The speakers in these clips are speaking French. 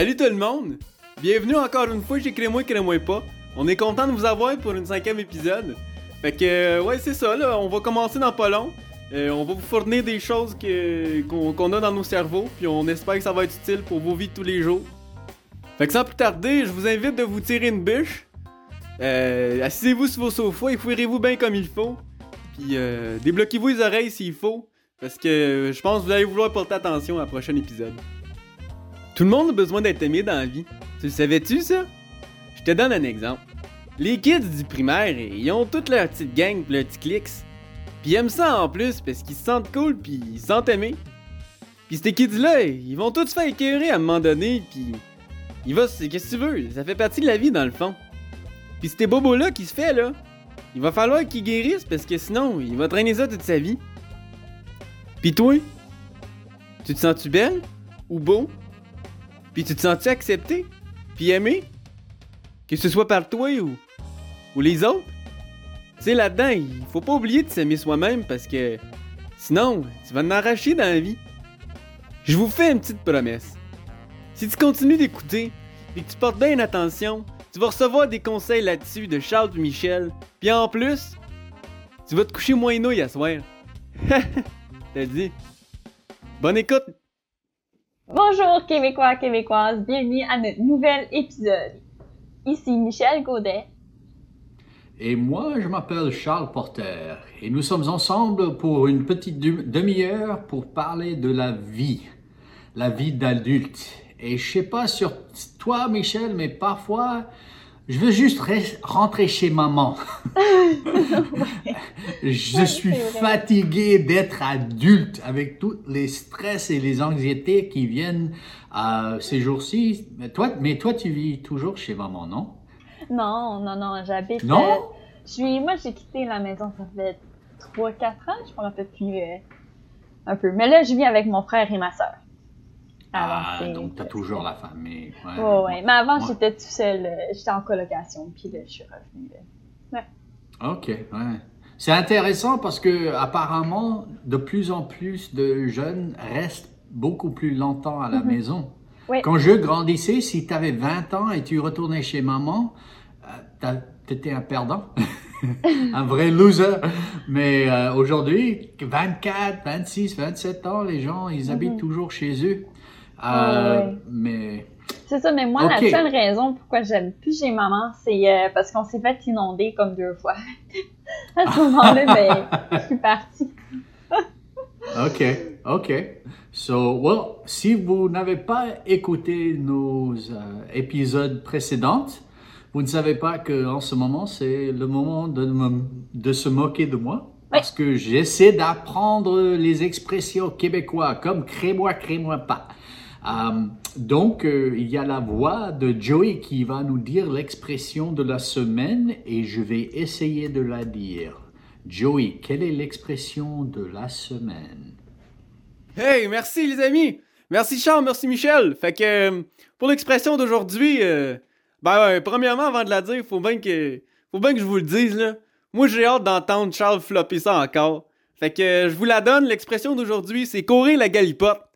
Salut tout le monde! Bienvenue encore une fois chez Crée-moi, Crée-moi pas. On est content de vous avoir pour une cinquième épisode. Fait que, euh, ouais, c'est ça, là. On va commencer dans pas long. Euh, on va vous fournir des choses qu'on a dans nos cerveaux, puis on espère que ça va être utile pour vos vies de tous les jours. Fait que sans plus tarder, je vous invite de vous tirer une bûche. Euh, Assisez-vous sur vos sofas et fouirez-vous bien comme il faut. Puis débloquez-vous les oreilles s'il faut. Parce que je pense que vous allez vouloir porter attention à prochain épisode. Tout le monde a besoin d'être aimé dans la vie. Tu le savais-tu, ça? Je te donne un exemple. Les kids du primaire, ils ont toute leur petite gang pis leur petit clics. Pis ils aiment ça en plus parce qu'ils se sentent cool pis ils se sentent aimés. Pis ces kids-là, ils vont tous se faire écœurer à un moment donné pis... Il va, c'est qu'est-ce que tu veux, ça fait partie de la vie dans le fond. Pis ces bobos-là qui se fait là, il va falloir qu'ils guérissent parce que sinon, il va traîner ça toute sa vie. Pis toi, tu te sens-tu belle? Ou beau? Pis tu te sens-tu accepté? Pis aimé? Que ce soit par toi ou, ou les autres? Tu sais, là-dedans, il faut pas oublier de s'aimer soi-même parce que sinon, tu vas en arracher dans la vie. Je vous fais une petite promesse. Si tu continues d'écouter et que tu portes bien attention, tu vas recevoir des conseils là-dessus de Charles Michel. Puis en plus, tu vas te coucher moins nouille à soir. T'as dit. Bonne écoute! Bonjour Québécois, Québécoises, bienvenue à notre nouvel épisode. Ici Michel Gaudet. Et moi, je m'appelle Charles Porter et nous sommes ensemble pour une petite demi-heure pour parler de la vie, la vie d'adulte. Et je sais pas sur toi, Michel, mais parfois, je veux juste rentrer chez maman. je suis fatigué d'être adulte avec tous les stress et les anxiétés qui viennent euh, ces jours-ci. Mais toi, mais toi, tu vis toujours chez maman, non? Non, non, non, j'habite. Non? euh, je suis, moi, j'ai quitté la maison, ça fait 3-4 ans, je me rappelle plus euh, un peu. Mais là, je vis avec mon frère et ma soeur. Ah, c'est- donc t'as toujours la famille. Ouais. Ouais, ouais. Mais avant, Ouais. j'étais tout seul, euh, j'étais en colocation, puis là, je suis revenue. là. Ok, ouais. C'est intéressant parce que apparemment, de plus en plus de jeunes restent beaucoup plus longtemps à la Mhm. maison. Ouais. Quand je grandissais, si tu avais 20 ans et tu retournais chez maman, euh, tu étais un perdant, un vrai loser. Mais euh, aujourd'hui, 24, 26, 27 ans, les gens, ils habitent Mhm. toujours chez eux. Euh, Ah. Mais C'est ça, mais moi, la seule raison pourquoi j'aime plus chez maman, c'est euh, parce qu'on s'est fait inonder comme deux fois. à ce moment-là, ben, je suis partie. OK, OK. So, well, si vous n'avez pas écouté nos euh, épisodes précédents, vous ne savez pas qu'en ce moment, c'est le moment de, me- de se moquer de moi. Parce que j'essaie d'apprendre les expressions québécois comme crée-moi, crée-moi pas. Euh, donc, euh, il y a la voix de Joey qui va nous dire l'expression de la semaine et je vais essayer de la dire. Joey, quelle est l'expression de la semaine? Hey, merci les amis! Merci Charles, merci Michel! Fait que, euh, pour l'expression d'aujourd'hui, ben premièrement, avant de la dire, faut bien que, faut bien que je vous le dise, là. Moi, j'ai hâte d'entendre Charles flopper ça encore. Fait que, je vous la donne, l'expression d'aujourd'hui, c'est courir la galipote.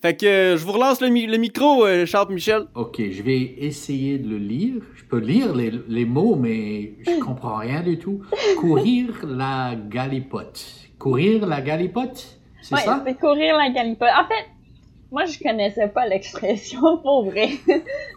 Fait que, euh, je vous relance le, mi- le micro, euh, Charles Michel. Ok, je vais essayer de le lire. Je peux lire les, les mots, mais je comprends rien du tout. Courir la galipote. Courir la galipote, c'est Ouais, ça? c'est courir la galipote. En fait, moi, je connaissais pas l'expression, pour vrai.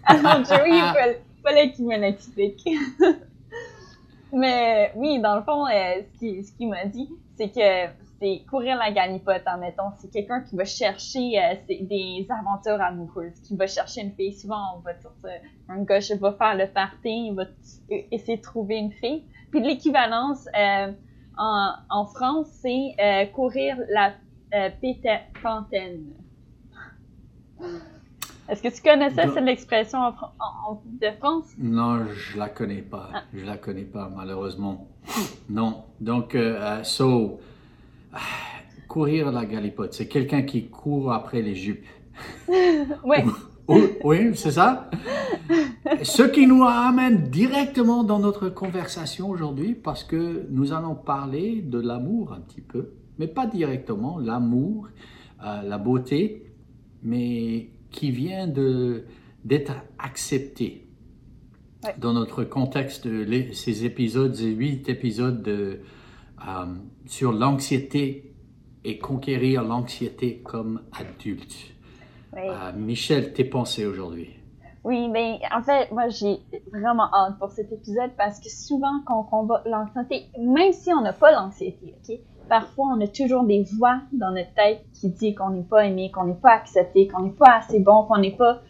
Alors, Joey, il fallait, fallait qu'il me l'explique. Mais oui, dans le fond, euh, ce qu'il ce qu'il m'a dit, c'est que c'est courir la galipote, admettons. C'est quelqu'un qui va chercher euh, des aventures amoureuses, qui va chercher une fille. Souvent, on va dire ça, un gars va faire le party, il va essayer de trouver une fille. Puis l'équivalence euh, en, en France, c'est euh, courir la euh, pétantaine. Est-ce que tu connaissais cette expression en, en- en- de France? Non, je la connais pas. Ah. Je la connais pas, malheureusement. Non. Donc, euh, euh, so, courir la galipote, c'est quelqu'un qui court après les jupes. Ouais. Oui, c'est ça. Ce qui nous amène directement dans notre conversation aujourd'hui, parce que nous allons parler de l'amour un petit peu, mais pas directement, l'amour, euh, la beauté, mais qui vient de, d'être accepté. Ouais. Dans notre contexte, de les- ces épisodes, ces huit épisodes de, euh, sur l'anxiété et conquérir l'anxiété comme adulte. Oui. Euh, Michel, tes pensées aujourd'hui? Oui, ben en fait, moi j'ai vraiment hâte pour cet épisode parce que souvent quand on combat l'anxiété, même si on n'a pas l'anxiété, ok, parfois on a toujours des voix dans notre tête qui dit qu'on n'est pas aimé, qu'on n'est pas accepté, qu'on n'est pas assez bon, qu'on n'est pas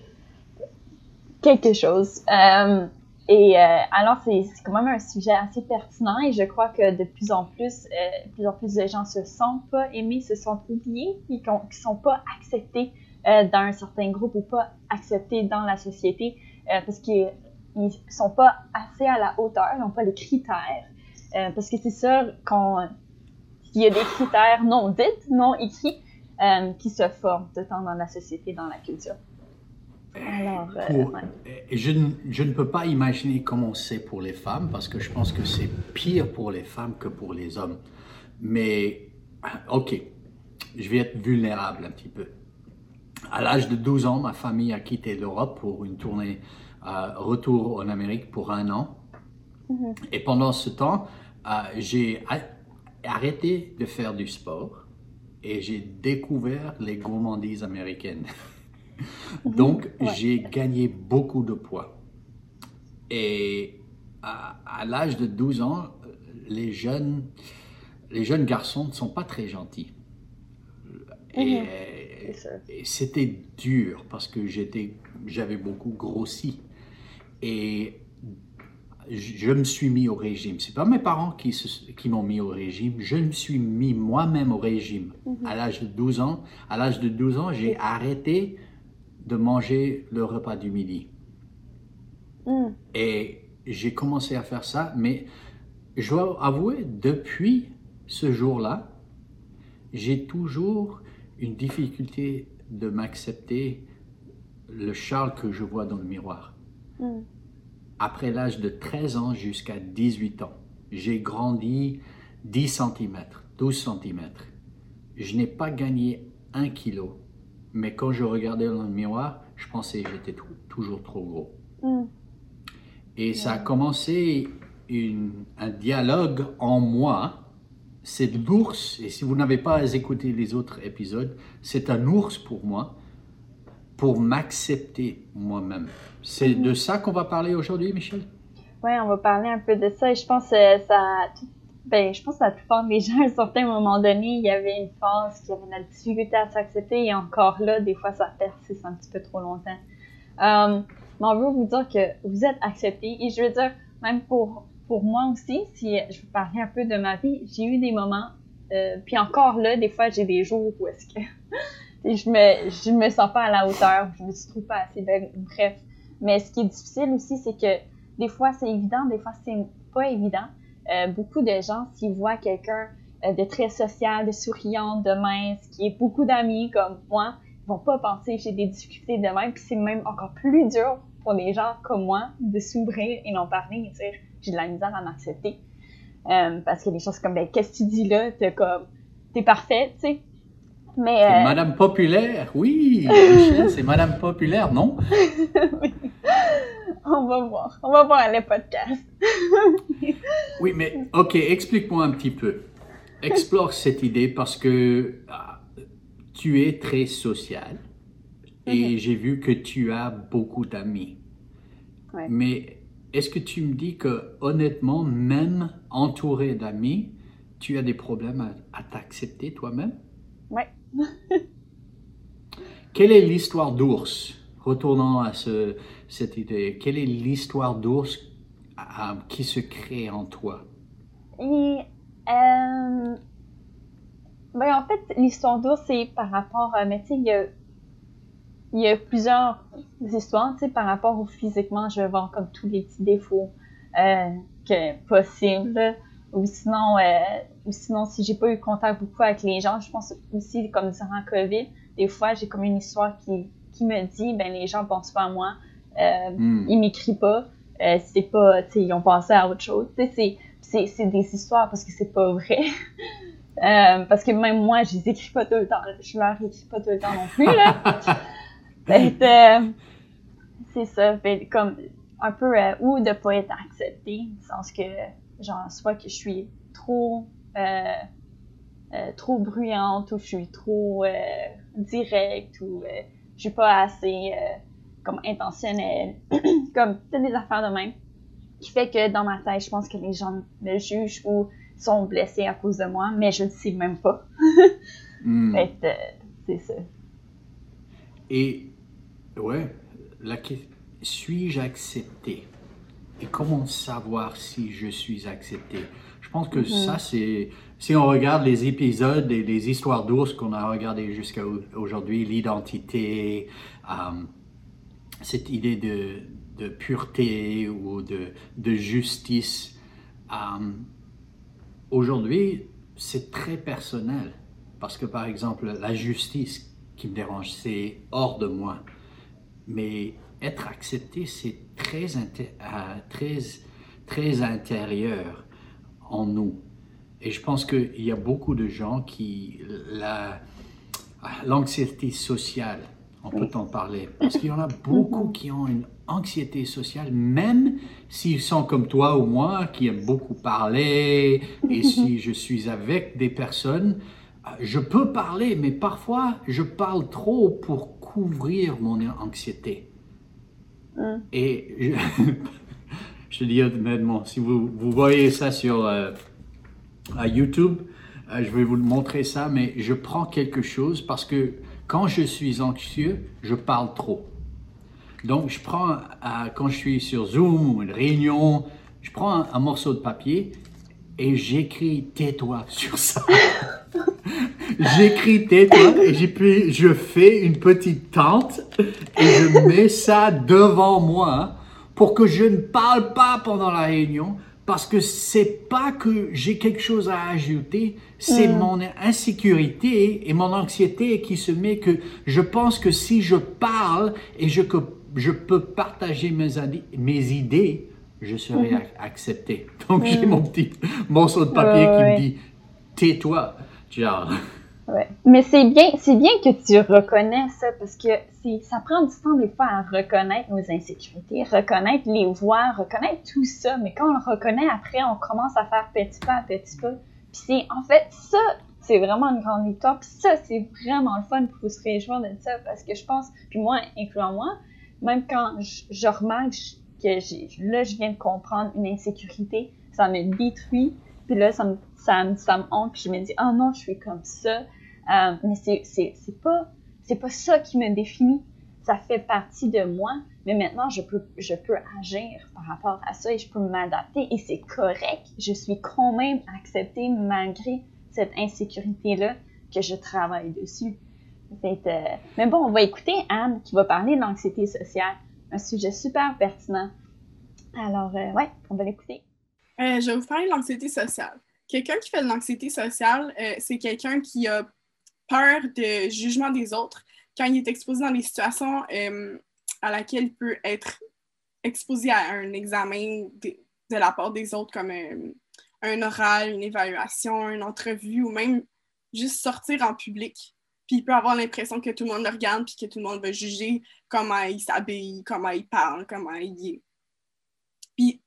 quelque chose. Euh, et euh, alors c'est quand même un sujet assez pertinent et je crois que de plus en plus, euh, de plus en plus de gens se sentent pas aimés, se sentent oubliés, qui ne sont pas acceptés euh, dans un certain groupe ou pas acceptés dans la société euh, parce qu'ils ne sont pas assez à la hauteur, n'ont pas les critères. Parce que c'est sûr qu'on il y a des critères non dits, non écrits, qui se forment le temps dans la société, dans la culture. Alors, euh, Pour- ouais. Je, ne- je ne peux pas imaginer comment c'est pour les femmes parce que je pense que c'est pire pour les femmes que pour les hommes. Mais, ok, je vais être vulnérable un petit peu. À l'âge de 12 ans, ma famille a quitté l'Europe pour une tournée euh, retour en Amérique pour un an. Mhm. Et pendant ce temps, euh, j'ai arrêté de faire du sport et j'ai découvert les gourmandises américaines. Donc, Ouais. j'ai gagné beaucoup de poids. Et à, à l'âge de 12 ans, les jeunes, les jeunes garçons ne sont pas très gentils. Et, et c'était dur parce que j'étais, j'avais beaucoup grossi. Et je me suis mis au régime. C'est pas mes parents qui, se- qui m'ont mis au régime. Je me suis mis moi-même au régime. À l'âge de 12 ans, à l'âge de 12 ans, j'ai arrêté de manger le repas du midi. Mm. Et j'ai commencé à faire ça, mais je dois avouer, depuis ce jour-là, j'ai toujours une difficulté de m'accepter le Charles que je vois dans le miroir. Mm. Après l'âge de 13 ans jusqu'à 18 ans, j'ai grandi 10 cm, 12 cm. Je n'ai pas gagné un kilo, mais quand je regardais dans le miroir, je pensais que j'étais tou- toujours trop gros. Mm. Et ça a commencé une- un dialogue en moi. C'est l'ours, et si vous n'avez pas écouté les autres épisodes, c'est un ours pour moi, pour m'accepter moi-même. C'est de ça qu'on va parler aujourd'hui, Michel? Ouais, on va parler un peu de ça et je pense que ça. Ben, je pense que la plupart des gens, à un certain moment donné, il y avait une phase qui avait de la difficulté à s'accepter et encore là, des fois, ça persiste un petit peu trop longtemps. Euh, mais on veut vous dire que vous êtes accepté et je veux dire, même pour, pour moi aussi, si je veux parler un peu de ma vie, j'ai eu des moments, euh, puis encore là, des fois, j'ai des jours où est-ce que je me, je me sens pas à la hauteur, je me trouve pas assez belle, bref. Mais ce qui est difficile aussi, c'est que des fois c'est évident, des fois c'est pas évident. Euh, beaucoup de gens, s'ils voient quelqu'un euh, de très social, de souriant, de mince, qui a beaucoup d'amis comme moi, ils vont pas penser que j'ai des difficultés de même. Puis c'est même encore plus dur pour des gens comme moi de s'ouvrir et n'en parler et dire j'ai de la misère à m'accepter. Euh, parce que des choses comme ben qu'est-ce que tu dis là, t'es comme t'es parfait, tu sais. Mais euh, Madame Populaire, oui, c'est Madame Populaire, non? on va voir, on va voir le podcast. Oui, mais ok, explique-moi un petit peu. Explore cette idée parce que ah, tu es très social et j'ai vu que tu as beaucoup d'amis. Ouais. Mais est-ce que tu me dis que honnêtement, même entouré d'amis, tu as des problèmes à, à t'accepter toi-même? Ouais. Quelle est l'histoire d'ours? Retournons à ce, cette idée. Quelle est l'histoire d'ours qui se crée en toi? Euh, ben, en fait, l'histoire d'ours, c'est par rapport à, mais tu sais, il y a, plusieurs histoires, tu sais, par rapport au physiquement, je vais voir comme tous les petits défauts, euh, que possible, ou sinon, euh, ou sinon, si j'ai pas eu contact beaucoup avec les gens, je pense aussi, comme durant COVID, des fois, j'ai comme une histoire qui, qui me dit, ben, les gens pensent pas à moi, euh, Hmm. ils m'écrivent pas, euh, c'est pas, tu sais, ils ont pensé à autre chose, tu sais, c'est, des histoires parce que c'est pas vrai. Euh, parce que même moi, je les écris pas tout le temps. Je leur écris pas tout le temps non plus, là. Euh, c'est ça, fait comme un peu ou de pas être accepté, dans le sens que genre soit que je suis trop euh, trop bruyante ou je suis trop euh, directe ou euh, je suis pas assez euh, comme intentionnelle, comme toutes des affaires de même qui fait que dans ma tête, je pense que les gens me jugent ou sont blessés à cause de moi, mais je le sais même pas. Hmm. Euh, c'est ça. Et, ouais, la que- suis-je accepté? Et comment savoir si je suis accepté? Je pense que ça, c'est, si on regarde les épisodes et les histoires d'ours qu'on a regardées jusqu'à au- aujourd'hui, l'identité, euh, cette idée de, de pureté ou de, de justice, euh, aujourd'hui, c'est très personnel. Parce que, par exemple, la justice qui me dérange, c'est hors de moi. Mais être accepté, c'est très, euh, très, très intérieur en nous. Et je pense qu'il y a beaucoup de gens qui... la- L'anxiété sociale, on peut en parler. Parce qu'il y en a beaucoup qui ont une anxiété sociale, même s'ils sont comme toi ou moi, qui aiment beaucoup parler, et si je suis avec des personnes, euh, je peux parler, mais parfois je parle trop pour couvrir mon anxiété. Mm. Et je, je te dis honnêtement, si vous, vous voyez ça sur euh, YouTube, euh, je vais vous montrer ça, mais je prends quelque chose parce que quand je suis anxieux, je parle trop. Donc, je prends, euh, quand je suis sur Zoom ou une réunion, je prends un, un morceau de papier et j'écris tais-toi sur ça. j'écris tais-toi et puis je fais une petite tente et je mets ça devant moi pour que je ne parle pas pendant la réunion parce que c'est pas que j'ai quelque chose à ajouter, c'est mon insécurité et mon anxiété qui se met que je pense que si je parle et je, que je peux partager mes, idées, je serai ac- accepté. Donc j'ai mon petit morceau de papier qui ouais. me dit tais-toi. Genre, Ouais. Mais c'est bien, c'est bien que tu reconnais ça parce que ça prend du temps des fois à reconnaître nos insécurités, reconnaître les voix, reconnaître tout ça. Mais quand on le reconnaît, après, on commence à faire petit pas à petit pas. Puis c'est, en fait, ça, c'est vraiment une grande victoire. Puis ça, c'est vraiment le fun pour se réjouir de ça parce que je pense, puis moi, incluant moi, même quand je, remarque que là, je viens de comprendre une insécurité, ça me détruit. Puis là, ça me, ça me, ça me honte, puis je me dis, oh non, je suis comme ça. Euh, mais c'est, c'est, pas, c'est pas ça qui me définit. Ça fait partie de moi, mais maintenant, je peux, je peux agir par rapport à ça et je peux m'adapter et c'est correct. Je suis quand même acceptée malgré cette insécurité-là que je travaille dessus. Fait, euh, mais bon, on va écouter Anne qui va parler de l'anxiété sociale, un sujet super pertinent. Alors, euh, ouais, on va l'écouter. Euh, je vais vous parler de l'anxiété sociale. Quelqu'un qui fait de l'anxiété sociale, euh, c'est quelqu'un qui a peur de jugement des autres quand il est exposé dans des situations euh, à laquelle il peut être exposé à un examen de, la part des autres, comme euh, un oral, une évaluation, une entrevue, ou même juste sortir en public. Puis il peut avoir l'impression que tout le monde le regarde, puis que tout le monde va juger comment il s'habille, comment il parle, comment il est. Puis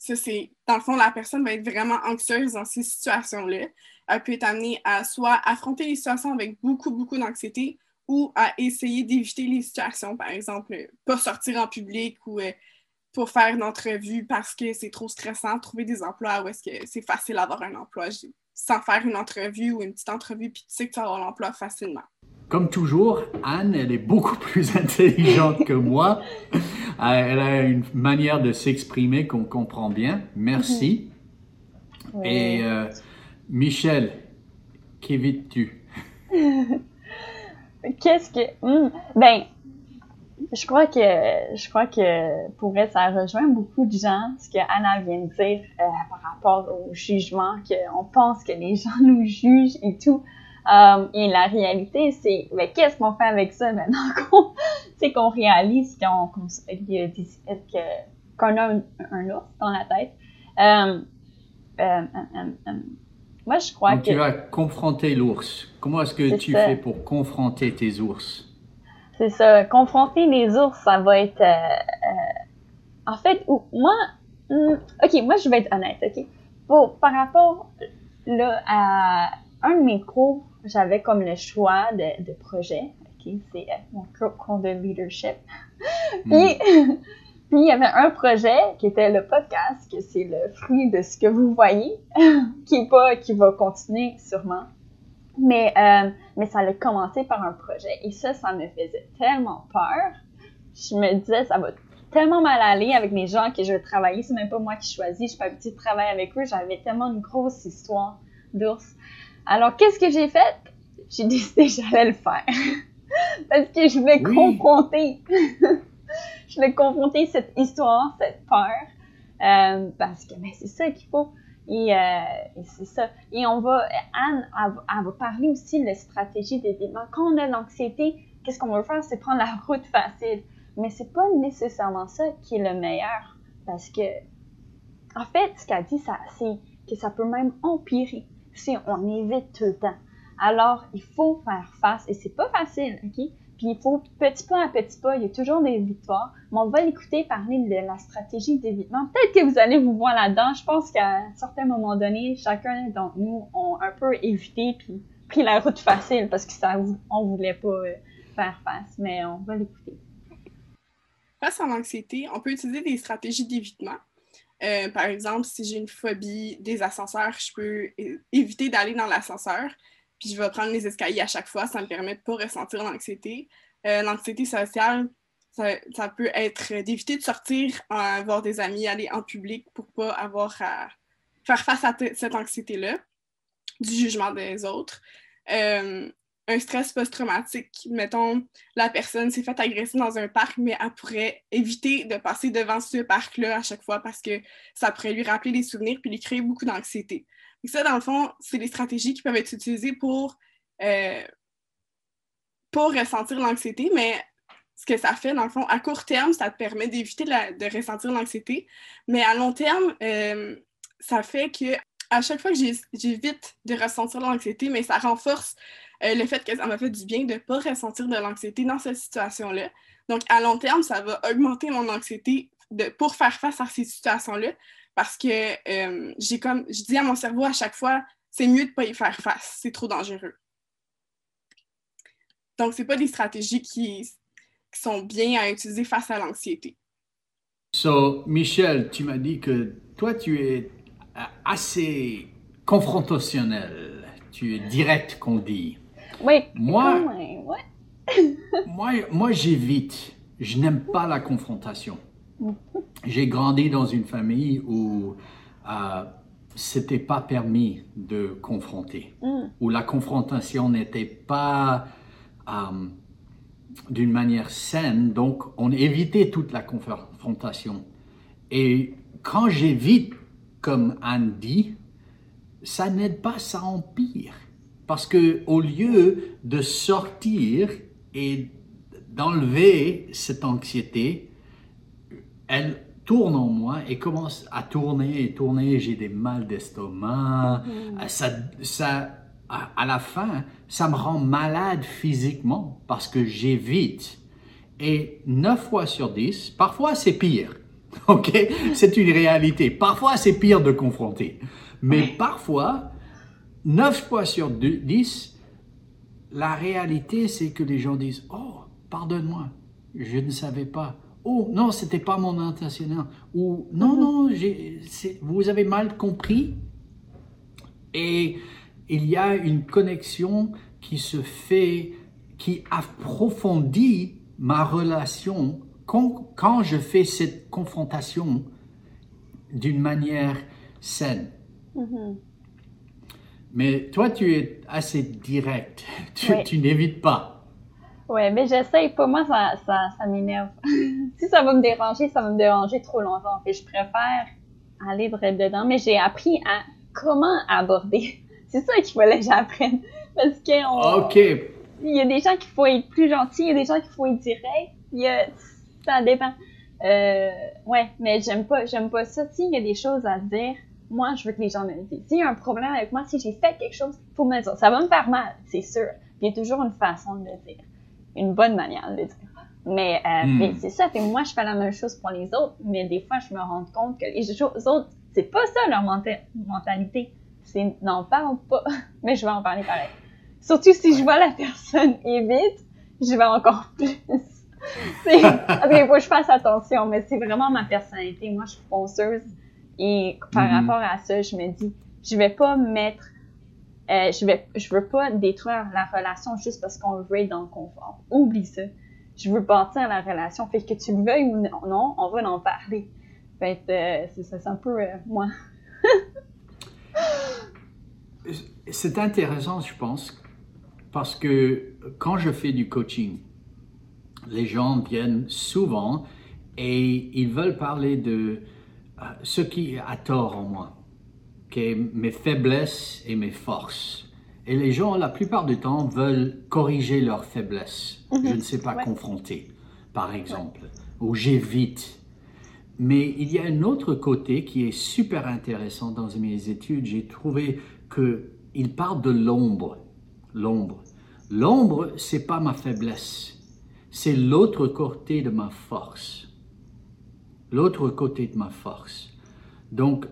ça, c'est, dans le fond, la personne va être vraiment anxieuse dans ces situations-là. Elle peut être amenée à soit affronter les situations avec beaucoup, beaucoup d'anxiété ou à essayer d'éviter les situations, par exemple, pas sortir en public ou euh, pour faire une entrevue parce que c'est trop stressant, trouver des emplois où est-ce que c'est facile d'avoir un emploi sans faire une entrevue ou une petite entrevue, puis tu sais que tu vas avoir l'emploi facilement. Comme toujours, Anne, elle est beaucoup plus intelligente que moi. Euh, Elle a une manière de s'exprimer qu'on comprend bien. Merci. Et euh, Michel, qu'évites-tu? Qu'est-ce que. Hmm, ben, je crois que je crois que pour elle, ça rejoint beaucoup de gens ce que Anna vient de dire euh, par rapport au jugement, qu'on pense que les gens nous jugent et tout. Euh, et la réalité, c'est ben, qu'est-ce qu'on fait avec ça maintenant qu'on qu'on réalise qu'on qu'on a un, un ours dans la tête? Euh, euh, moi, je crois Donc que tu vas confronter l'ours. Comment est-ce que tu ça. fais pour confronter tes ours? C'est ça. Confronter les ours, ça va être. en fait, moi. Hmm, ok, moi, je vais être honnête, ok? Pour, par rapport là, à un de mes cours, j'avais comme le choix de, de projet. Ok, c'est mon cours de leadership. Puis. Puis il y avait un projet qui était le podcast, que c'est le fruit de ce que vous voyez, qui est pas, qui va continuer sûrement. Mais, euh, mais ça a commencé par un projet. Et ça, ça me faisait tellement peur. Je me disais, ça va tellement mal aller avec les gens que je vais travailler. C'est même pas moi qui choisis. Je suis pas habituée de travailler avec eux. J'avais tellement une grosse histoire d'ours. Alors, qu'est-ce que j'ai fait? J'ai décidé que j'allais le faire. Parce que je vais confronter je vais confronter cette histoire, cette peur, euh, parce que ben, c'est ça qu'il faut. Euh, et, c'est ça. Et on va, Anne, elle, va parler aussi de la stratégie d'évitement. Quand on a l'anxiété, qu'est-ce qu'on veut faire? C'est prendre la route facile. Mais c'est pas nécessairement ça qui est le meilleur. Parce que, en fait, ce qu'elle dit, c'est que ça peut même empirer on évite tout le temps. Alors, il faut faire face, et c'est pas facile, OK? Puis il faut petit pas à petit pas, il y a toujours des victoires. Mais on va l'écouter parler de la stratégie d'évitement. Peut-être que vous allez vous voir là-dedans. Je pense qu'à un certain moment donné, chacun d'entre nous ont un peu évité puis pris la route facile parce que ça, on voulait pas euh, faire face. Mais on va l'écouter. Face à l'anxiété, on peut utiliser des stratégies d'évitement. Euh, par exemple, si j'ai une phobie des ascenseurs, je peux éviter d'aller dans l'ascenseur puis je vais prendre les escaliers à chaque fois. Ça me permet de ne pas ressentir l'anxiété. Euh, l'anxiété sociale, ça, peut être d'éviter de sortir, euh, voir des amis, aller en public pour ne pas avoir à faire face à cette anxiété-là, du jugement des autres. Euh, un stress post-traumatique, mettons, la personne s'est fait agresser dans un parc, mais elle pourrait éviter de passer devant ce parc-là à chaque fois parce que ça pourrait lui rappeler des souvenirs puis lui créer beaucoup d'anxiété. Et ça, dans le fond, c'est des stratégies qui peuvent être utilisées pour, euh, pour ressentir l'anxiété, mais ce que ça fait, dans le fond, à court terme, ça te permet d'éviter de ressentir l'anxiété, mais à long terme, euh, ça fait que à chaque fois que j'évite de ressentir l'anxiété, mais ça renforce euh, le fait que ça m'a fait du bien de ne pas ressentir de l'anxiété dans cette situation-là. Donc, à long terme, ça va augmenter mon anxiété pour faire face à ces situations-là, parce que euh, j'ai comme, je dis à mon cerveau à chaque fois, c'est mieux de ne pas y faire face, c'est trop dangereux. Donc, ce pas des stratégies qui, sont bien à utiliser face à l'anxiété. So, Michel, tu m'as dit que toi, tu es assez confrontationnel. Tu es direct, qu'on dit. Oui. Moi, moi, moi j'évite. Je n'aime pas la confrontation. J'ai grandi dans une famille où euh, c'était pas permis de confronter, mm. où la confrontation n'était pas euh, d'une manière saine, donc on évitait toute la confrontation. Et quand j'évite, comme Anne dit, ça n'aide pas, ça empire. Parce que au lieu de sortir et d'enlever cette anxiété, elle tourne en moi et commence à tourner et tourner. J'ai des mal d'estomac. Mm. Ça, ça, à la fin, ça me rend malade physiquement parce que j'évite. Et 9 fois sur 10, parfois c'est pire. OK? C'est une réalité. Parfois c'est pire de confronter. Mais parfois, 9 fois sur 10, la réalité c'est que les gens disent Oh, pardonne-moi, je ne savais pas. Oh non, c'était pas mon intention. Ou non, non, vous avez mal compris. Et il y a une connexion qui se fait, qui approfondit ma relation quand, quand je fais cette confrontation d'une manière saine. Mm-hmm. Mais toi, tu es assez direct. Tu, tu n'évites pas. Ouais, mais j'essaye pas. Moi, ça, ça, ça m'énerve. si ça va me déranger, ça va me déranger trop longtemps. Fait je préfère aller dedans. Mais j'ai appris à comment aborder. C'est ça qu'il fallait que j'apprenne. Parce que on, OK. Il y a des gens qu'il faut être plus gentil, il y a des gens qu'il faut être direct. Il y a, ça dépend. Euh, ouais, mais j'aime pas, j'aime pas ça. S'il y a des choses à dire, moi, je veux que les gens me le disent. S'il y a un problème avec moi, si j'ai fait quelque chose, faut me le dire. Ça va me faire mal, c'est sûr. Il y a toujours une façon de le dire. une bonne manière de le dire. Mais, euh, Hmm. mais c'est ça, fait moi, je fais la même chose pour les autres, mais des fois, je me rends compte que les autres, c'est pas ça leur menta- mentalité. C'est n'en parle pas, mais je vais en parler pareil. Surtout si je vois la personne évite, je vais encore plus. Il faut que je fasse attention, mais c'est vraiment ma personnalité. Moi, je suis fonceuse et par Mhm. rapport à ça, je me dis, je vais pas mettre, euh, je vais, je veux pas détruire la relation juste parce qu'on veut être dans le confort. Oublie ça. Je veux bâtir la relation. Fait que tu le veuilles ou non, on va en parler. Fait que, euh, c'est ça, c'est un peu euh, moi. C'est intéressant, je pense, parce que quand je fais du coaching, les gens viennent souvent et ils veulent parler de ce qui a tort en moi, ok, mes faiblesses et mes forces. Et les gens, la plupart du temps, veulent corriger leurs faiblesses. Je ne sais pas Ouais. confronter, par exemple, ou j'évite. Mais il y a un autre côté qui est super intéressant dans mes études. J'ai trouvé que il parle de l'ombre. L'ombre. L'ombre, c'est pas ma faiblesse. C'est l'autre côté de ma force. L'autre côté de ma force. Donc,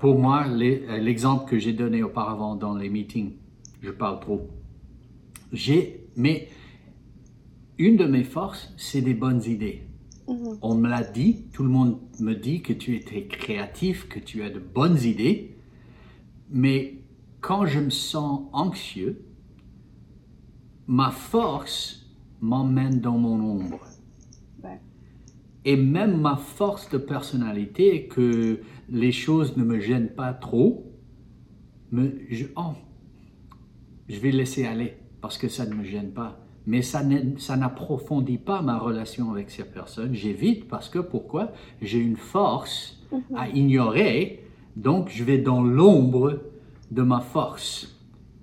pour moi, l'exemple que j'ai donné auparavant dans les meetings, je parle trop. J'ai, mais une de mes forces, c'est des bonnes idées. On me l'a dit, tout le monde me dit que tu es très créatif, que tu as de bonnes idées, mais quand je me sens anxieux, ma force m'emmène dans mon ombre. Et même ma force de personnalité, que les choses ne me gênent pas trop, me, je, oh, je vais laisser aller parce que ça ne me gêne pas. Mais ça n'a- ça n'approfondit pas ma relation avec ces personnes. J'évite parce que pourquoi? J'ai une force à ignorer, donc je vais dans l'ombre de ma force.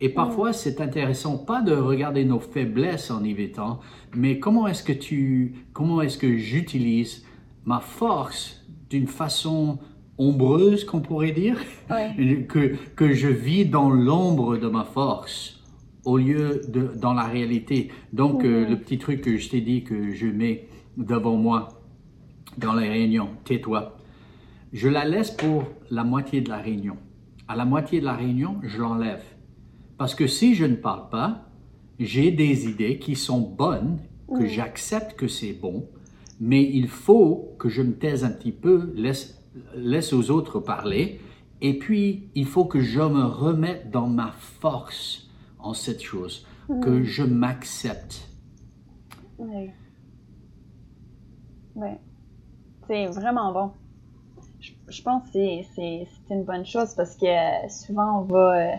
Et parfois, c'est intéressant pas de regarder nos faiblesses en évitant, mais comment est-ce que tu, comment est-ce que j'utilise ma force d'une façon ombreuse, qu'on pourrait dire, Ouais. que, que je vis dans l'ombre de ma force au lieu de dans la réalité. Donc, euh, le petit truc que je t'ai dit que je mets devant moi dans les réunions, tais-toi, je la laisse pour la moitié de la réunion. À la moitié de la réunion, je l'enlève. Parce que si je ne parle pas, j'ai des idées qui sont bonnes, que j'accepte que c'est bon, mais il faut que je me taise un petit peu, laisse, laisse aux autres parler, et puis il faut que je me remette dans ma force en cette chose, que je m'accepte. Ouais. Ouais. C'est vraiment bon. Je, je pense que c'est- une bonne chose parce que euh, souvent on va.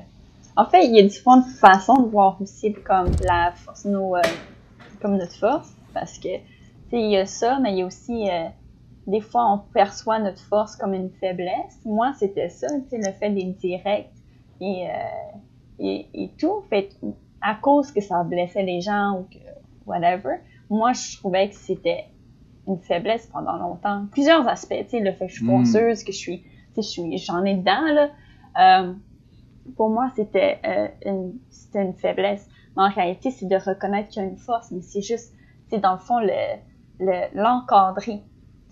Euh, En fait, il y a différentes façons de voir aussi comme la force, nos, euh, comme notre force. Parce que, tu sais, il y a ça, mais il y a aussi. euh, des fois, on perçoit notre force comme une faiblesse. Moi, c'était ça, tu sais, le fait d'être direct et, euh, et, et tout. Fait à cause que ça blessait les gens ou que whatever, moi, je trouvais que c'était une faiblesse pendant longtemps. Plusieurs aspects, tu sais, le fait que je suis fonceuse, que je suis, tu sais, je suis, j'en ai dedans, là. Euh, pour moi, c'était euh, une, faiblesse. Mais en réalité, c'est de reconnaître qu'il y a une force, mais c'est juste, c'est dans le fond, le, le, l'encadrer.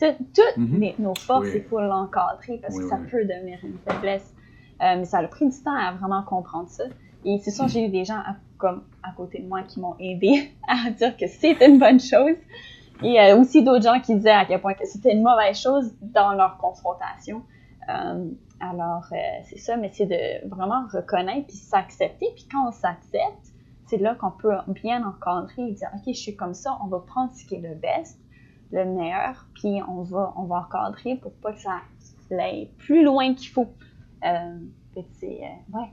Tout- Toutes Mhm. nos forces, Oui. il faut l'encadrer parce Oui, que ça oui. peut devenir une faiblesse. Euh, mais ça a pris du temps à vraiment comprendre ça. Et c'est sûr, j'ai eu des gens à, comme à côté de moi qui m'ont aidé à dire que c'est une bonne chose. Et euh, aussi d'autres gens qui disaient à quel point que c'était une mauvaise chose dans leur confrontation. Alors, euh, c'est ça, mais c'est de vraiment reconnaître puis s'accepter. Puis quand on s'accepte, c'est là qu'on peut bien encadrer et dire, OK, je suis comme ça, on va prendre ce qui est le best, le meilleur, puis on va, on va encadrer pour pas que ça aille plus loin qu'il faut. Euh, c'est, euh, ouais.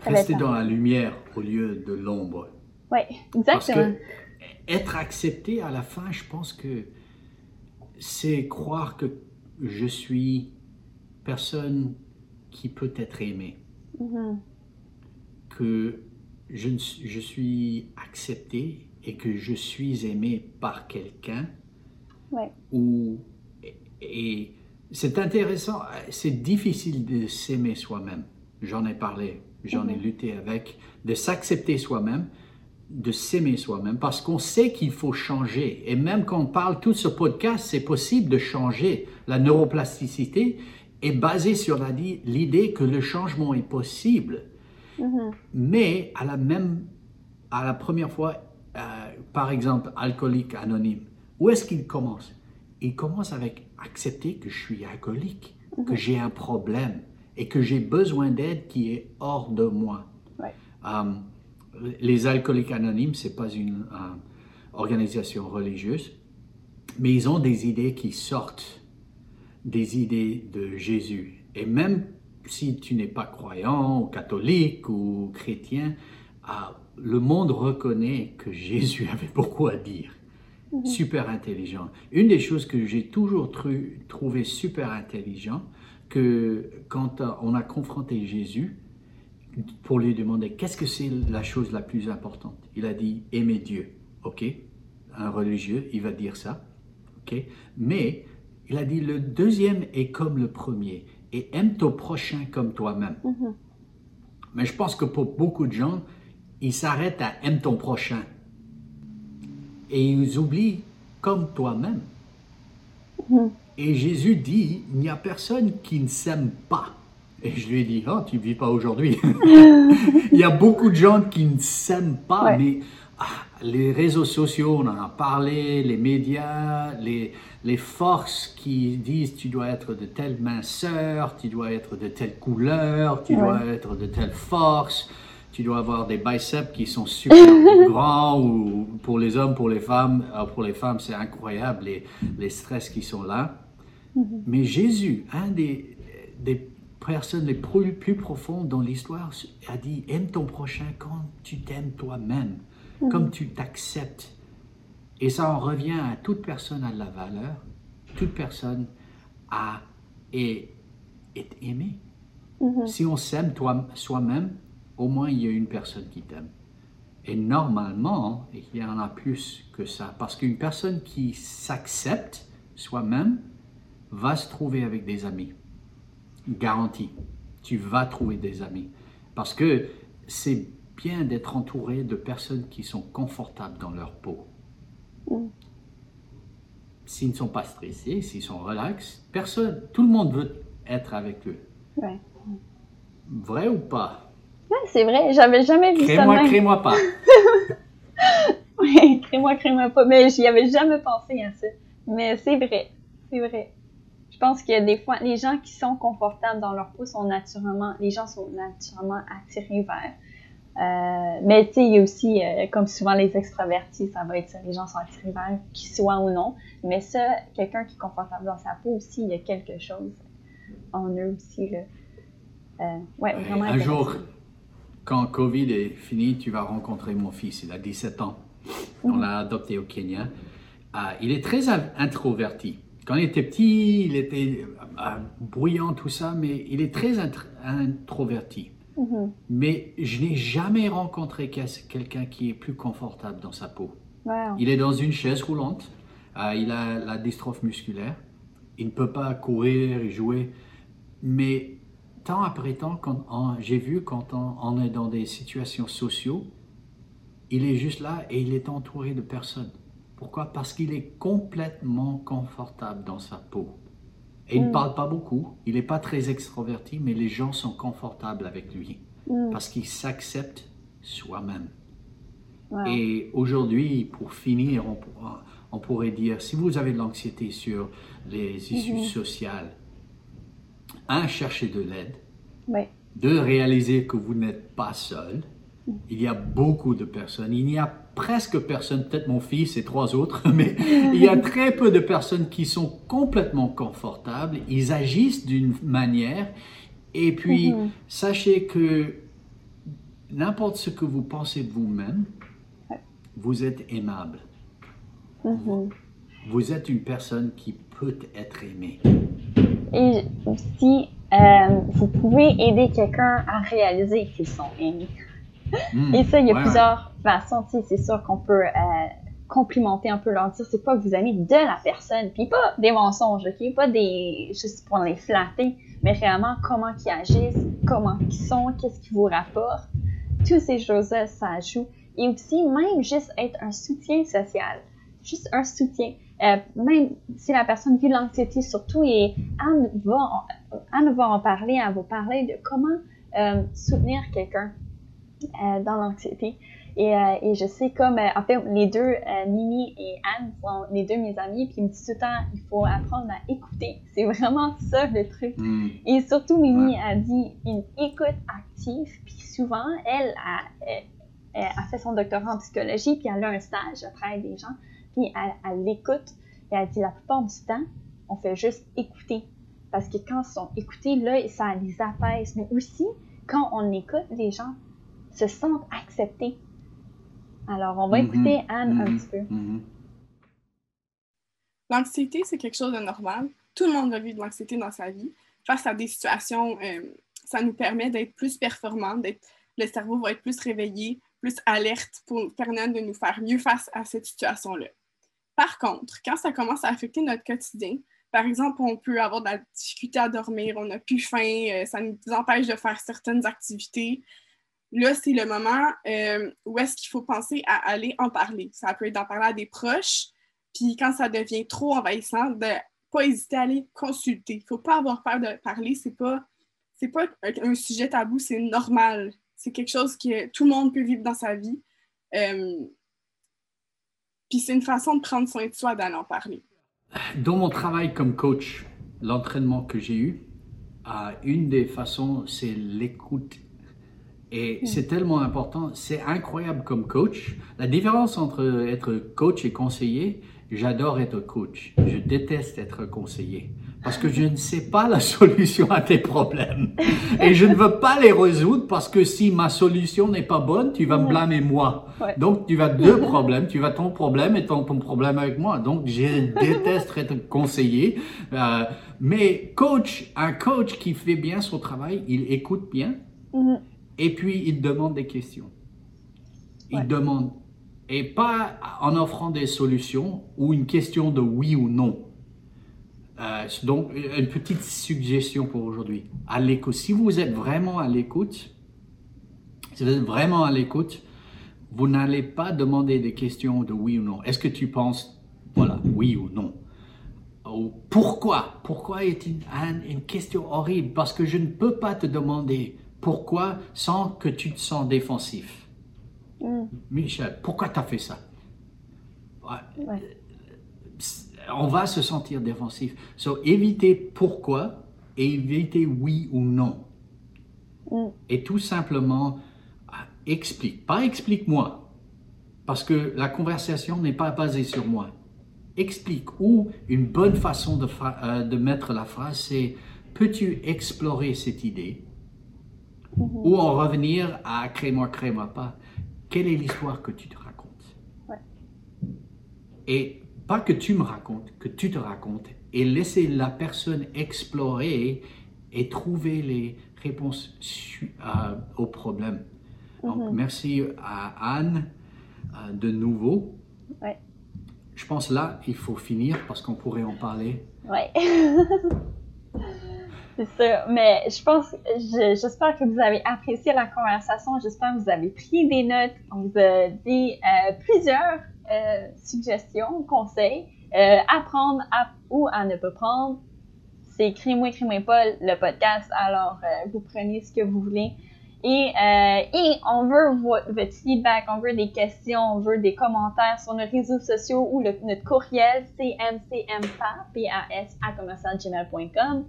Rester dans la lumière au lieu de l'ombre. Parce exactement. que être accepté à la fin, je pense que c'est croire que je suis personne qui peut être aimée, Mhm. que je, je suis accepté et que je suis aimé par quelqu'un. Ouais. Ou, et, et c'est intéressant, c'est difficile de s'aimer soi-même. J'en ai parlé, j'en ai Mhm. lutté avec, de s'accepter soi-même. de s'aimer soi-même parce qu'on sait qu'il faut changer. Et même quand on parle tout ce podcast, c'est possible de changer. La neuroplasticité est basée sur l'idée que le changement est possible. Mhm. Mais à la même, à la première fois, euh, par exemple, alcoolique anonyme, où est-ce qu'il commence? Il commence avec accepter que je suis alcoolique, que j'ai un problème et que j'ai besoin d'aide qui est hors de moi. Ouais. Euh, les alcooliques anonymes, c'est pas une euh, organisation religieuse, mais ils ont des idées qui sortent des idées de Jésus. Et même si tu n'es pas croyant ou catholique ou chrétien, ah, le monde reconnaît que Jésus avait beaucoup à dire. Super intelligent. Une des choses que j'ai toujours tru- trouvé super intelligent, que quand euh, on a confronté Jésus pour lui demander qu'est-ce que c'est la chose la plus importante, il a dit aimer Dieu. Ok, un religieux, il va dire ça. Ok, mais il a dit le deuxième est comme le premier et aime ton prochain comme toi-même. Mhm. Mais je pense que pour beaucoup de gens, ils s'arrêtent à aime ton prochain. Et ils oublient comme toi-même. Mhm. Et Jésus dit, il n'y a personne qui ne s'aime pas. Et je lui ai dit, oh, tu ne vis pas aujourd'hui. il y a beaucoup de gens qui ne s'aiment pas, Ouais. mais ah, les réseaux sociaux, on en a parlé, les médias, les, les forces qui disent tu dois être de telle minceur, tu dois être de telle couleur, tu Ouais. dois être de telle force, tu dois avoir des biceps qui sont super grands, ou pour les hommes, pour les femmes, pour les femmes, c'est incroyable les, les stress qui sont là. Mais Jésus, un des, des personnes les plus, plus profondes dans l'histoire, a dit aime ton prochain quand tu t'aimes toi-même, comme tu t'acceptes. Et ça en revient à toute personne a de la valeur, toute personne a est, est aimée. Mhm. Si on s'aime soi-même, au moins il y a une personne qui t'aime. Et normalement, il y en a plus que ça. Parce qu'une personne qui s'accepte soi-même va se trouver avec des amis. Garantie. Tu vas trouver des amis. Parce que c'est bien d'être entouré de personnes qui sont confortables dans leur peau. Mm. S'ils ne sont pas stressés, s'ils sont relax, personne, tout le monde veut être avec eux. Ouais. Vrai ou pas? Ouais, c'est vrai, j'avais jamais vu ça Crée-moi, crée-moi pas. Ouais, crée-moi, crée-moi pas. Mais j'y avais jamais pensé à ça. Mais c'est vrai, c'est vrai. Je pense que des fois, les gens qui sont confortables dans leur peau sont naturellement, les gens sont naturellement attirés vers. Euh, mais tu sais, il y a aussi, euh, comme souvent les extravertis, ça va être ça, les gens sont attirés vers, qu'ils soient ou non. Mais ça, quelqu'un qui est confortable dans sa peau aussi, il y a quelque chose en eux aussi, là. Euh, ouais, vraiment Un jour, quand Covid est fini, tu vas rencontrer mon fils. Il a 17 ans. On l'a adopté au Kenya. Il est très in- introverti. Quand il était petit, il était bruyant, tout ça, mais il est très intr- introverti. Mhm. Mais je n'ai jamais rencontré quel- quelqu'un qui est plus confortable dans sa peau. Wow. Il est dans une chaise roulante. Euh, il a la dystrophe musculaire. Il ne peut pas courir et jouer. Mais temps après temps, j'ai vu quand on, on est dans des situations sociaux, il est juste là et il est entouré de personnes. Pourquoi? Parce qu'il est complètement confortable dans sa peau. Et il ne Mm. parle pas beaucoup. Il n'est pas très extroverti, mais les gens sont confortables avec lui. Mm. Parce qu'il s'accepte soi-même. Wow. Et aujourd'hui, pour finir, on, pourra- on pourrait dire, si vous avez de l'anxiété sur les issues Mhm. sociales, un, cherchez de l'aide. Deux, réalisez que vous n'êtes pas seul. Il y a beaucoup de personnes. Il n'y a presque personne, peut-être mon fils et trois autres, mais il y a très peu de personnes qui sont complètement confortables. Ils agissent d'une manière. Et puis, Mhm. sachez que n'importe ce que vous pensez de vous-même, vous êtes aimable. Mhm. Vous êtes une personne qui peut être aimée. Et si euh, vous pouvez aider quelqu'un à réaliser qu'ils sont aimés. Hmm. Et ça, il y a Ouais, plusieurs façons. Tu sais, c'est sûr qu'on peut euh, complimenter un peu, leur dire c'est quoi que vous aimez de la personne, puis pas des mensonges, ok, pas des juste pour les flatter, mais réellement comment ils agissent, comment ils sont, qu'est-ce qu'ils vous rapportent. Toutes ces choses-là, ça joue. Et aussi, même juste être un soutien social. Juste un soutien. Euh, même si la personne vit l'anxiété surtout, et Anne va, en, Anne va en parler, elle va parler de comment euh, soutenir quelqu'un dans l'anxiété. Et, euh, et, je sais comme, euh, en fait, les deux, euh, Mimi et Anne sont les deux mes amies, puis ils me disent tout le temps, il faut apprendre à écouter. C'est vraiment ça le truc. Mm. Et surtout, Mimi Ouais. a dit une écoute active, puis souvent, elle a, elle- elle a fait son doctorat en psychologie, puis elle a un stage, travaille avec des gens, puis elle, elle l'écoute, et elle dit la plupart du temps, on fait juste écouter. Parce que quand ils sont écoutés, là, ça les apaise. Mais aussi, quand on écoute, les gens se sentent acceptés. Alors, on va Mhm. écouter Anne un Mhm. petit peu. Mhm. L'anxiété, c'est quelque chose de normal. Tout le monde va vivre de l'anxiété dans sa vie. Face à des situations, euh, ça nous permet d'être plus performants, d'être, le cerveau va être plus réveillé, plus alerte pour permettre de nous faire mieux face à cette situation-là. Par contre, quand ça commence à affecter notre quotidien, par exemple, on peut avoir de la difficulté à dormir, on n'a plus faim, euh, ça nous empêche de faire certaines activités. Là, c'est le moment euh, où est-ce qu'il faut penser à aller en parler. Ça peut être d'en parler à des proches, puis quand ça devient trop envahissant, de pas hésiter à aller consulter. Il ne faut pas avoir peur de parler. C'est pas, pas un, un sujet tabou, c'est normal. C'est quelque chose que tout le monde peut vivre dans sa vie. Euh, puis c'est une façon de prendre soin de soi d'aller en parler. Dans mon travail comme coach, l'entraînement que j'ai eu, euh, une des façons, c'est l'écoute. Et c'est tellement important, c'est incroyable comme coach. La différence entre être coach et conseiller, j'adore être coach. Je déteste être conseiller. Parce que je ne sais pas la solution à tes problèmes. Et je ne veux pas les résoudre parce que si ma solution n'est pas bonne, tu vas me blâmer moi. Ouais. Donc tu as deux problèmes. Tu as ton problème et ton, ton problème avec moi. Donc je déteste être conseiller. Euh, mais coach, un coach qui fait bien son travail, il écoute bien Mhm. Et puis il demande des questions. Il Ouais. demande. Et pas en offrant des solutions ou une question de oui ou non. Euh, donc, une petite suggestion pour aujourd'hui. À l'écoute. Si vous êtes vraiment à l'écoute, si vous êtes vraiment à l'écoute, vous n'allez pas demander des questions de oui ou non. Est-ce que tu penses, voilà, oui ou non? Ou pourquoi? Pourquoi est une, un- une question horrible? Parce que je ne peux pas te demander pourquoi sans que tu te sens défensif. Mm. Michel, pourquoi tu as fait ça Ouais, Ouais. on va se sentir défensif. So, évitez pourquoi et évitez oui ou non. Mm. Et tout simplement, ah, explique. Pas explique-moi. Parce que la conversation n'est pas basée sur moi. Explique. Ou une bonne façon de, euh, de mettre la phrase, c'est peux-tu explorer cette idée? Ou en revenir à crée-moi, crée-moi pas. Quelle est l'histoire que tu te racontes? Ouais. Et pas que tu me racontes, que tu te racontes. Et laisser la personne explorer et trouver les réponses euh, aux problèmes. Donc, Mhm. merci à Anne euh, de nouveau. Ouais. Je pense là, il faut finir parce qu'on pourrait en parler. Ouais. C'est ça. Mais je pense, je- j'espère que vous avez apprécié la conversation. J'espère que vous avez pris des notes. On vous a dit euh, plusieurs euh, suggestions, conseils euh, à prendre à- ou à ne pas prendre. C'est Écris-moi, écris-moi pas le podcast. Alors, euh, vous prenez ce que vous voulez. Et, euh, et on veut vo- votre feedback, on veut des questions, on veut des commentaires sur nos réseaux sociaux ou notre courriel, c'est mcmpa, p-a-s, à commercialgmail.com.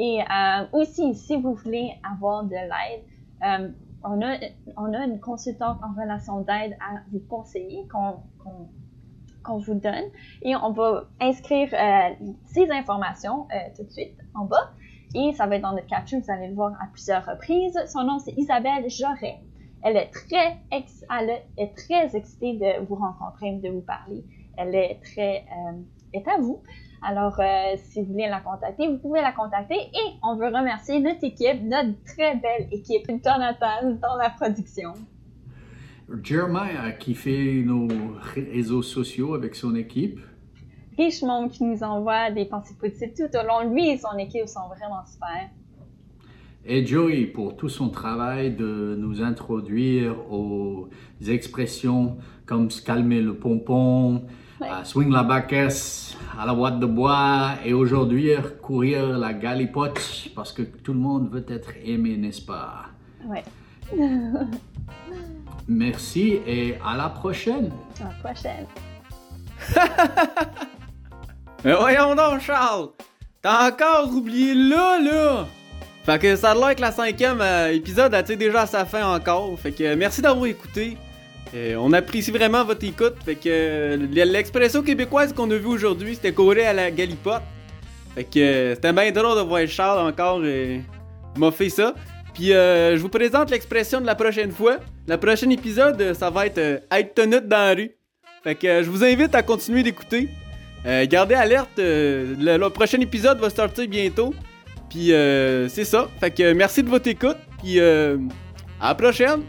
Et euh, aussi, si vous voulez avoir de l'aide, euh, on, a, on a une consultante en relation d'aide à vous conseiller qu'on vous donne. Et on va inscrire euh, ces informations tout de suite en bas. Et ça va être dans notre capture, vous allez le voir à plusieurs reprises. Son nom, c'est Isabelle Joret. Elle est très, elle est très excitée de vous rencontrer, de vous parler. Elle est très, est à vous. Alors, euh, si vous voulez la contacter, vous pouvez la contacter. Et on veut remercier notre équipe, notre très belle équipe, Jonathan, dans la production. Jeremiah qui fait nos réseaux sociaux avec son équipe. Richemont qui nous envoie des pensées positives tout au long. Lui et son équipe sont vraiment super. et Joey pour tout son travail de nous introduire aux expressions comme se calmer le pompon, Ouais. swing la baquesse à la boîte de bois et aujourd'hui courir la galipote parce que tout le monde veut être aimé, n'est-ce pas? Ouais. Merci et à la prochaine. À la prochaine. Mais voyons donc, Charles! T'as encore oublié là, là! Fait que ça a l'air que la cinquième euh, épisode a déjà à sa fin encore. Fait que euh, merci d'avoir écouté. Euh, on apprécie vraiment votre écoute. Fait que euh, l'expression québécoise qu'on a vue aujourd'hui, c'était courir à la galipote. Fait que euh, c'était bien drôle de voir Charles encore euh, m'a fait ça. Puis je vous présente l'expression de la prochaine fois. Le prochain épisode, ça va être être tenute dans la rue. Fait que je vous invite à continuer d'écouter. Gardez alerte, le, prochain épisode va sortir bientôt. Puis c'est ça. Fait que merci de votre écoute. Puis à la prochaine.